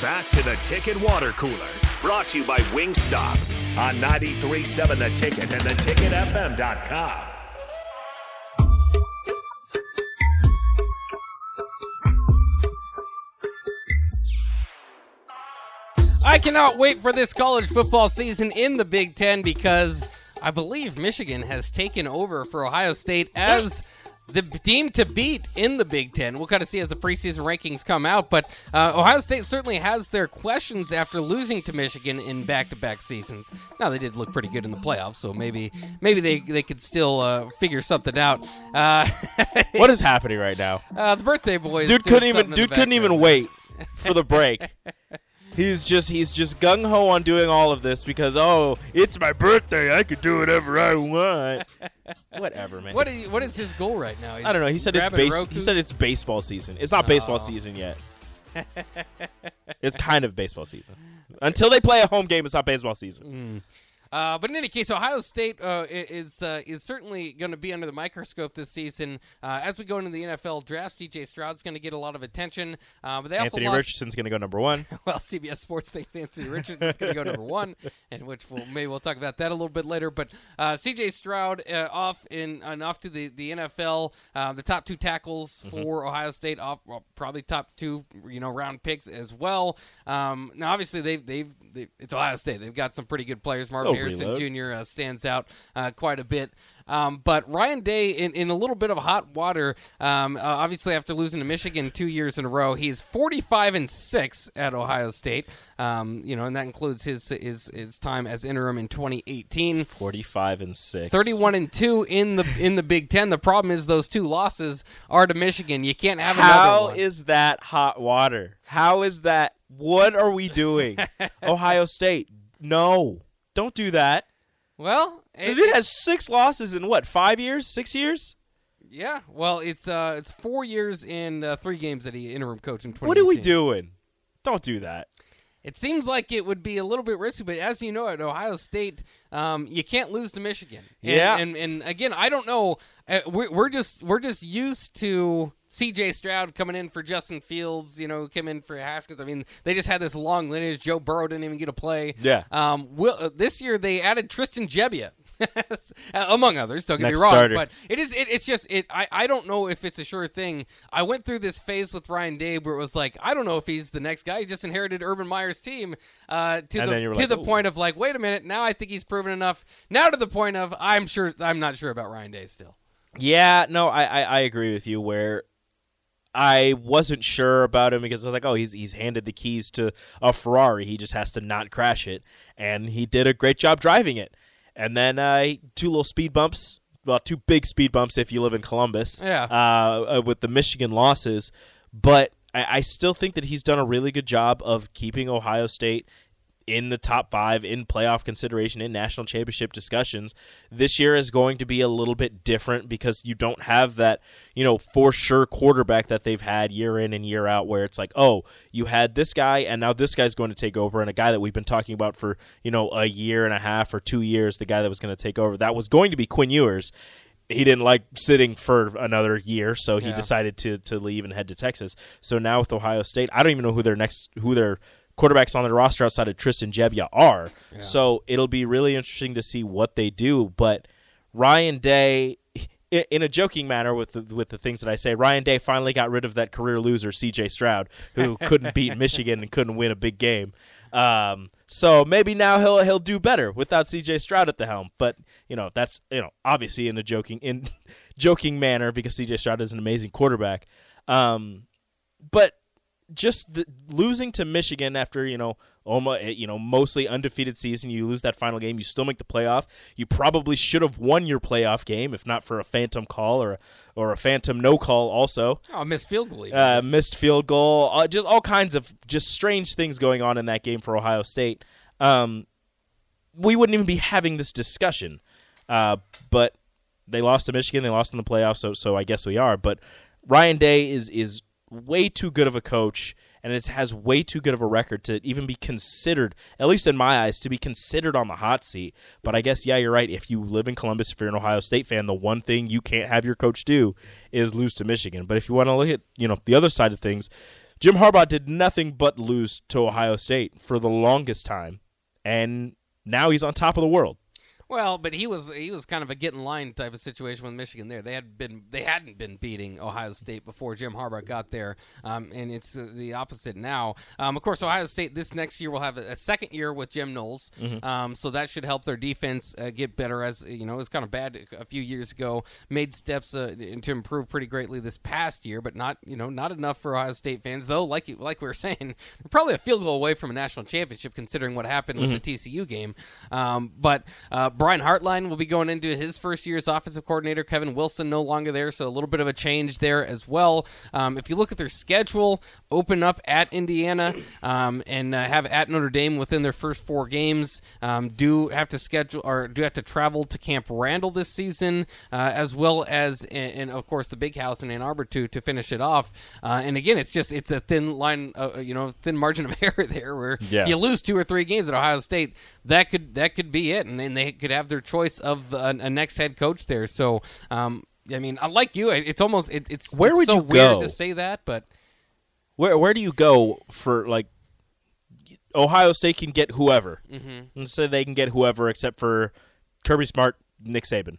Back to the Ticket Water Cooler, brought to you by Wingstop on 93.7 The Ticket and theticketfm.com. I cannot wait for this college football season in the Big Ten because I believe Michigan has taken over for Ohio State as the team to beat in the Big Ten. We'll kind of see as the preseason rankings come out, but uh, Ohio State certainly has their questions after losing to Michigan in back-to-back seasons. Now they did look pretty good in the playoffs, so maybe maybe they they could still uh, figure something out. Uh, What is happening right now? uh, the birthday boys, Dude couldn't even dude couldn't even wait for the break. He's just he's just gung ho on doing all of this because oh it's my birthday I could do whatever I want. Whatever, man. What is what is his goal right now? I don't know. He said it's base. Roku? He said it's baseball season. It's not baseball Oh. season yet. it's kind of baseball season. Until they play a home game, it's not baseball season. Hmm. Uh, but in any case, Ohio State uh, is uh, is certainly going to be under the microscope this season. Uh, as we go into the NFL draft, C.J. Stroud's going to get a lot of attention. Uh, but they also Anthony lost. Richardson's going to go number one. Well, CBS Sports thinks Anthony Richardson's going to go number one, and which we'll, maybe we'll talk about that a little bit later. But uh, C.J. Stroud uh, off in and off to the the NFL. Uh, the top two tackles Mm-hmm. for Ohio State, off well, probably top two you know round picks as well. Um, now, obviously, they've, they've they it's Ohio State. They've got some pretty good players. Marvin Harrison. Jr. Uh, stands out uh, quite a bit. Um, but Ryan Day, in, in a little bit of hot water, um, uh, obviously after losing to Michigan two years in a row, he's 45 and six at Ohio State. Um, you know, and that includes his his his time as interim in 2018. Forty-five and six. 31 and 2 in the in the Big 10. The problem is those two losses are to Michigan. You can't have another How is that hot water? How is that? What are we doing? Ohio State. No, don't do that. well, The it- dude has six losses in what? Five years? Six years? yeah. Well, it's uh it's 4 years in uh, 3 games that he interim coach in 2018. What are we doing? Don't do that. It seems like it would be a little bit risky, but as you know, at Ohio State, um, you can't lose to Michigan. And, Yeah. and and again, I don't know. Uh, we're, we're just we're just used to C.J. Stroud coming in for Justin Fields. You know, came in for Haskins. I mean, they just had this long lineage. Joe Burrow didn't even get a play. Yeah. Um. Will, uh, this year they added Tristan Gebbia. among others don't get Next me wrong starter. but it is it, it's just it I, I don't know if it's a sure thing i went through this phase with ryan Day where it was like i don't know if he's the next guy he just inherited urban meyer's team uh, to And the then you were to like, the "Ooh." point of like wait a minute now i think he's proven enough now to the point of i'm sure i'm not sure about ryan day still Yeah, no, I, I, I agree with you. Where I wasn't sure about him because I was like, oh, he's he's handed the keys to a Ferrari. He just has to not crash it, and he did a great job driving it. And then uh, two little speed bumps, well, two big speed bumps if you live in Columbus. Yeah. Uh, uh, with the Michigan losses, but I, I still think that he's done a really good job of keeping Ohio State in the top five in playoff consideration in national championship discussions. This year is going to be a little bit different because you don't have that, you know, for sure quarterback that they've had year in and year out where it's like, oh, you had this guy and now this guy's going to take over and a guy that we've been talking about for, you know, a year and a half or two years, the guy that was going to take over. That was going to be Quinn Ewers. He didn't like sitting for another year, so he Yeah. decided to to leave and head to Texas. So now with Ohio State, I don't even know who their next who their quarterbacks on their roster outside of Tristan Gebbia are. So it'll be really interesting to see what they do. But Ryan Day, in a joking manner with the, with the things that I say, Ryan Day finally got rid of that career loser C.J. Stroud, who couldn't beat Michigan and couldn't win a big game. Um, so maybe now he'll he'll do better without C.J. Stroud at the helm. But you know that's you know obviously in a joking in joking manner because C.J. Stroud is an amazing quarterback. Um, but just the, losing to Michigan after you know almost you know mostly undefeated season, you lose that final game, you still make the playoff. You probably should have won your playoff game if not for a phantom call or a, or a phantom no call. Also, oh missed field goal uh, missed field goal, uh, just all kinds of just strange things going on in that game for Ohio State. Um, we wouldn't even be having this discussion, uh, but they lost to Michigan. They lost in the playoffs, so so I guess we are. But Ryan Day is is way too good of a coach and is, has way too good of a record to even be considered, at least in my eyes, to be considered on the hot seat. But I guess yeah, you're right. If you live in Columbus, if you're an Ohio State fan, the one thing you can't have your coach do is lose to Michigan. But if you want to look at you know the other side of things, Jim Harbaugh did nothing but lose to Ohio State for the longest time, and now he's on top of the world. Well, but he was he was kind of a get in line type of situation with Michigan. There, they had been they hadn't been beating Ohio State before Jim Harbaugh got there, um, and it's the, the opposite now. Um, of course, Ohio State this next year will have a, a second year with Jim Knowles, um, so that should help their defense uh, get better. As you know, it was kind of bad a few years ago. Made steps uh, to improve pretty greatly this past year, but not you know not enough for Ohio State fans. Though, like you, like we were saying, they're probably a field goal away from a national championship considering what happened with the TCU game. Um, but uh, Brian Hartline will be going into his first year as offensive coordinator. Kevin Wilson no longer there, so a little bit of a change there as well. Um, if you look at their schedule, open up at Indiana um, and uh, have at Notre Dame within their first four games. Um, do have to schedule or do have to travel to Camp Randall this season, uh, as well as and, of course the Big House in Ann Arbor to to finish it off. Uh, and again, it's just it's a thin line, uh, you know, thin margin of error there where Yeah. you lose two or three games at Ohio State, that could that could be it, and then they could have their choice of a, a next head coach there. So, um, I mean, I like you. It's almost it, it's Where it's would so you weird go? to say that, but Where where do you go for like Ohio State can get whoever. Mm-hmm. Instead, they can get whoever except for Kirby Smart, Nick Saban,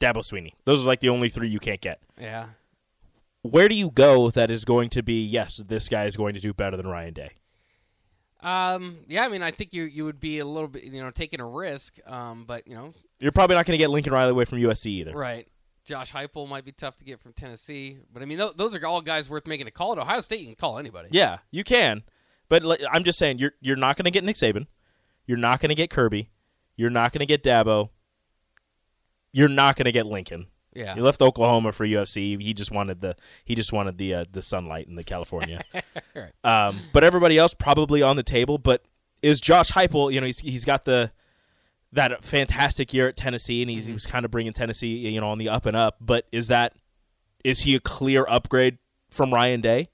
Dabo Swinney. Those are like the only three you can't get. yeah, Where do you go that is going to be yes, this guy is going to do better than Ryan Day? Um, yeah. I mean, I think you you would be a little bit you know taking a risk, um, but you know, You're probably not going to get Lincoln Riley away from USC either. right. Josh Heupel might be tough to get from Tennessee, but I mean, th- those are all guys worth making a call. At Ohio State, you can call anybody. Yeah, you can, but like, I'm just saying you're you're not going to get Nick Saban. You're not going to get Kirby. You're not going to get Dabo. You're not going to get Lincoln. Yeah. He left Oklahoma for USC. He just wanted the he just wanted the uh, the sunlight in the California. Right. um, but everybody else probably on the table. But is Josh Heupel? You know, he's he's got the that fantastic year at Tennessee, and he's, he was kind of bringing Tennessee, you know, on the up and up. But is that is he a clear upgrade from Ryan Day?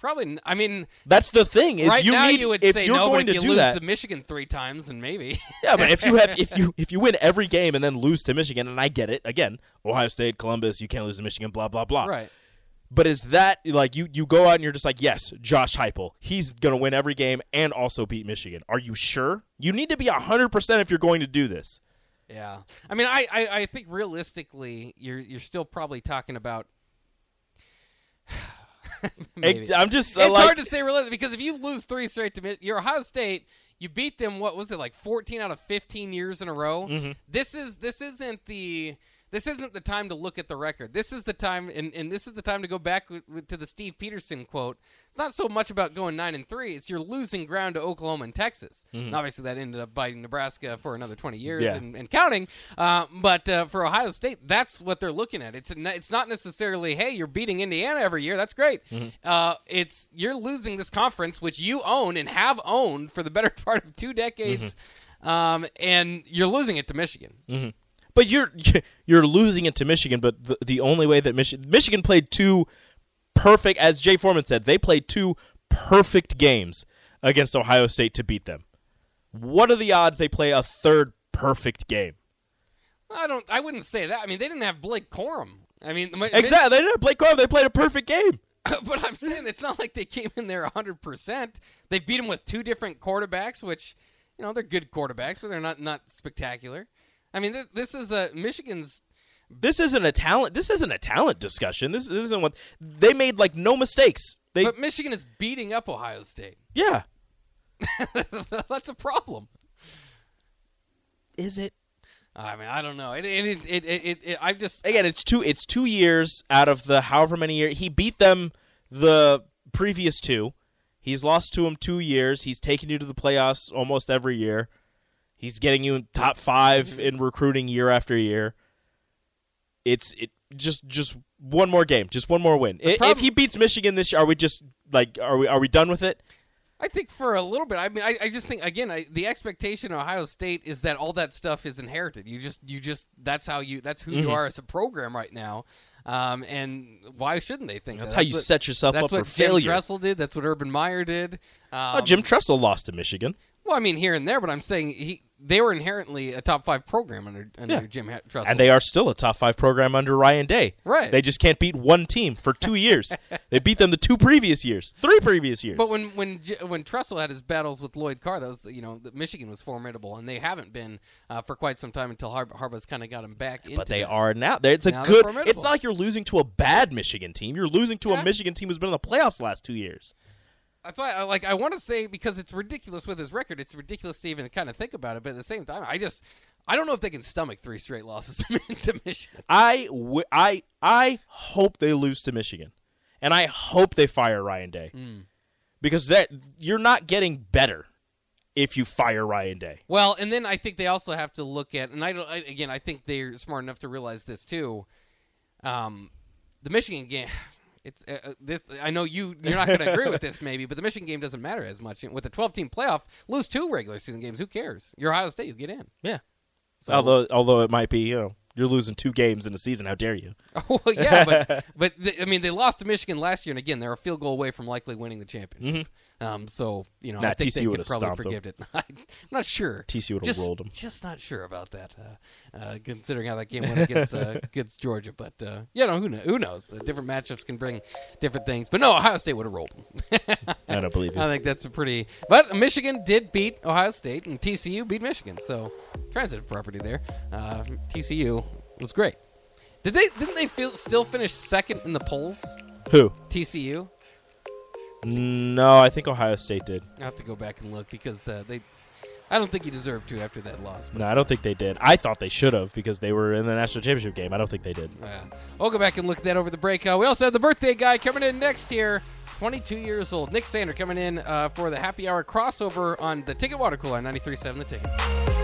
Probably. I mean, That's the thing. Is right you now need you would if say you're no, going but to if you do lose that. to Michigan three times, then maybe. yeah, but if you have if you if you win every game and then lose to Michigan, and I get it again, Ohio State, Columbus, you can't lose to Michigan, blah blah blah. right. But is that like you you go out and you're just like, yes, Josh Heupel, he's gonna win every game and also beat Michigan. Are you sure? You need to be hundred percent if you're going to do this. Yeah, I mean, I, I, I think realistically, you're you're still probably talking about. I'm just it's like, hard to say realistic because if you lose three straight to your Ohio State, you beat them. What was it like? Fourteen out of fifteen years in a row. Mm-hmm. This is this isn't the. This isn't the time to look at the record. This is the time, and, and this is the time to go back with, with- to the Steve Pederson quote. It's not so much about going nine and three; it's you're losing ground to Oklahoma and Texas. And obviously, that ended up biting Nebraska for another twenty years Mm-hmm. Yeah. and, and counting. Uh, but uh, for Ohio State, that's what they're looking at. It's it's not necessarily, hey, you're beating Indiana every year. That's great. Uh, it's you're losing this conference, which you own and have owned for the better part of two decades, um, and you're losing it to Michigan. But you're you're losing it to Michigan. But the, the only way that Michigan Michigan played two perfect, as Jay Foreman said, they played two perfect games against Ohio State to beat them. What are the odds they play a third perfect game? I don't. I wouldn't say that. I mean, they didn't have Blake Corum. I mean, the- Exactly. They didn't have Blake Corum. They played a perfect game. but I'm saying it's not like they came in there 100%. They beat them with two different quarterbacks, which, you know, they're good quarterbacks, but they're not not spectacular. I mean, this this is a Michigan's This isn't a talent. This isn't a talent discussion. This, this isn't what they made. Like no mistakes. They but Michigan is beating up Ohio State. yeah. That's a problem. Is it I mean, I don't know. It it it it, it, I just again? It's two. It's two years out of the however many years he beat them the previous two. He's lost to them two years. He's taken you to the playoffs almost every year. He's getting you in top 5 in recruiting year after year. It's it just just one more game, just one more win. I- if problem- he beats Michigan this year, are we just like are we are we done with it? I think for a little bit. I mean, I, I just think again, I, the expectation of Ohio State is that all that stuff is inherited. You just, you just, that's how you, that's who Mm-hmm. you are as a program right now. Um, and why shouldn't they think That's that? how you what- set yourself That's up what for Jim failure. Tressel did. That's what Urban Meyer did. Um, Oh, Jim Tressel lost to Michigan. Well, I mean here and there, but I'm saying he they were inherently a top five program under under Yeah. Jim Tressel. And they are still a top five program under Ryan Day. Right. They just can't beat one team for two years. they beat them the two previous years, three previous years. But when when when Tressel had his battles with Lloyd Carr, that was you know Michigan was formidable, and they haven't been uh, for quite some time until Har- Harbaugh's kind of got him back. Into But they that. are now. They're- It's a Now good. It's not like you're losing to a bad Michigan team. You're losing to Yeah. a Michigan team who's been in the playoffs the last two years. I thought like I want to say because it's ridiculous with his record. It's ridiculous to even kind of think about it. But at the same time, I just I don't know if they can stomach three straight losses to Michigan. I, w- I, I hope they lose to Michigan, and I hope they fire Ryan Day Hmm. because that you're not getting better if you fire Ryan Day. Well, and then I think they also have to look at, and I don't. I, again, I think they're smart enough to realize this too. Um, the Michigan game. It's uh, uh, this. I know you. You're not going to agree with this, maybe, but the Michigan game doesn't matter as much with a 12 team playoff. Lose two regular season games. Who cares? You're Ohio State. You get in. Yeah. So, although, although it might be, you know, you're losing two games in a season. How dare you? well, yeah, but but the, I mean, they lost to Michigan last year, and again, they're a field goal away from likely winning the championship. Um, so you know, I think TCU they could probably forgive it. I'm not sure. TCU would've rolled them. Just not sure about that, uh, uh, considering how that game went against uh, against Georgia. But uh, you know, who knows? Who knows? Uh, different matchups can bring different things. But no, Ohio State would have rolled them. I don't believe you. I think that's a pretty. But Michigan did beat Ohio State, and TCU beat Michigan. So transitive property there. Uh, TCU was great. Did they? Didn't they feel, still finish second in the polls? Who? TCU. No, I think Ohio State did. I have to go back and look because uh, they. I don't think he deserved to after that loss. But, No, I don't think they did. I thought they should have because they were in the national championship game. I don't think they did. uh, we'll go back and look at that over the break. Uh, we also have the birthday guy coming in next here. 22 years old. Nick Sander coming in uh, for the happy hour crossover on the Ticket Water Cooler on 93.7 The Ticket.